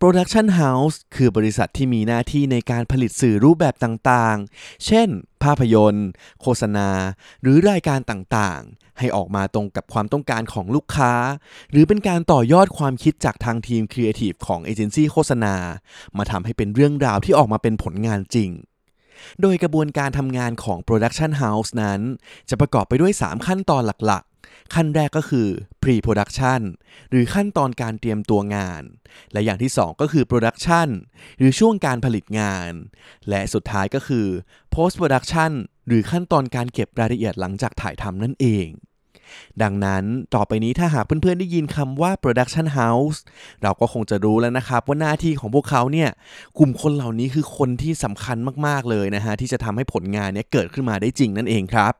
production house คือบริษัทที่มีหน้าที่ในการผลิตสื่อรูปแบบต่างๆ เช่น ภาพยนตร์ โฆษณา หรือรายการต่างๆ ให้ออกมาตรงกับความต้องการของลูกค้า หรือเป็นการต่อยอดความคิดจากทางทีมครีเอทีฟของเอเจนซี่โฆษณา มาทำให้เป็นเรื่องราวที่ออกมาเป็นผลงานจริง โดยกระบวนการทำงานของ Production House นั้น จะประกอบไปด้วย 3 ขั้นตอนหลักๆ ขั้นแรกก็คือ Pre-Production หรือขั้นตอนการเตรียมตัวงาน และอย่างที่ 2 ก็คือ Production หรือช่วงการผลิตงาน และสุดท้ายก็คือ Post-Production หรือขั้นตอนการเก็บรายละเอียดหลังจากถ่ายทำนั่นเองดังนั้นต่อไปนี้ถ้าหากเพื่อนๆได้ยินคำว่า production house เราก็คงจะรู้แล้วนะครับ ว่าหน้าที่ของพวกเขาเนี่ยกลุ่มคนเหล่านี้คือคนที่สำคัญมากๆเลยนะฮะที่จะทำให้ผลงานเนี้เกิดขึ้นมาได้จริงนั่นเองครับ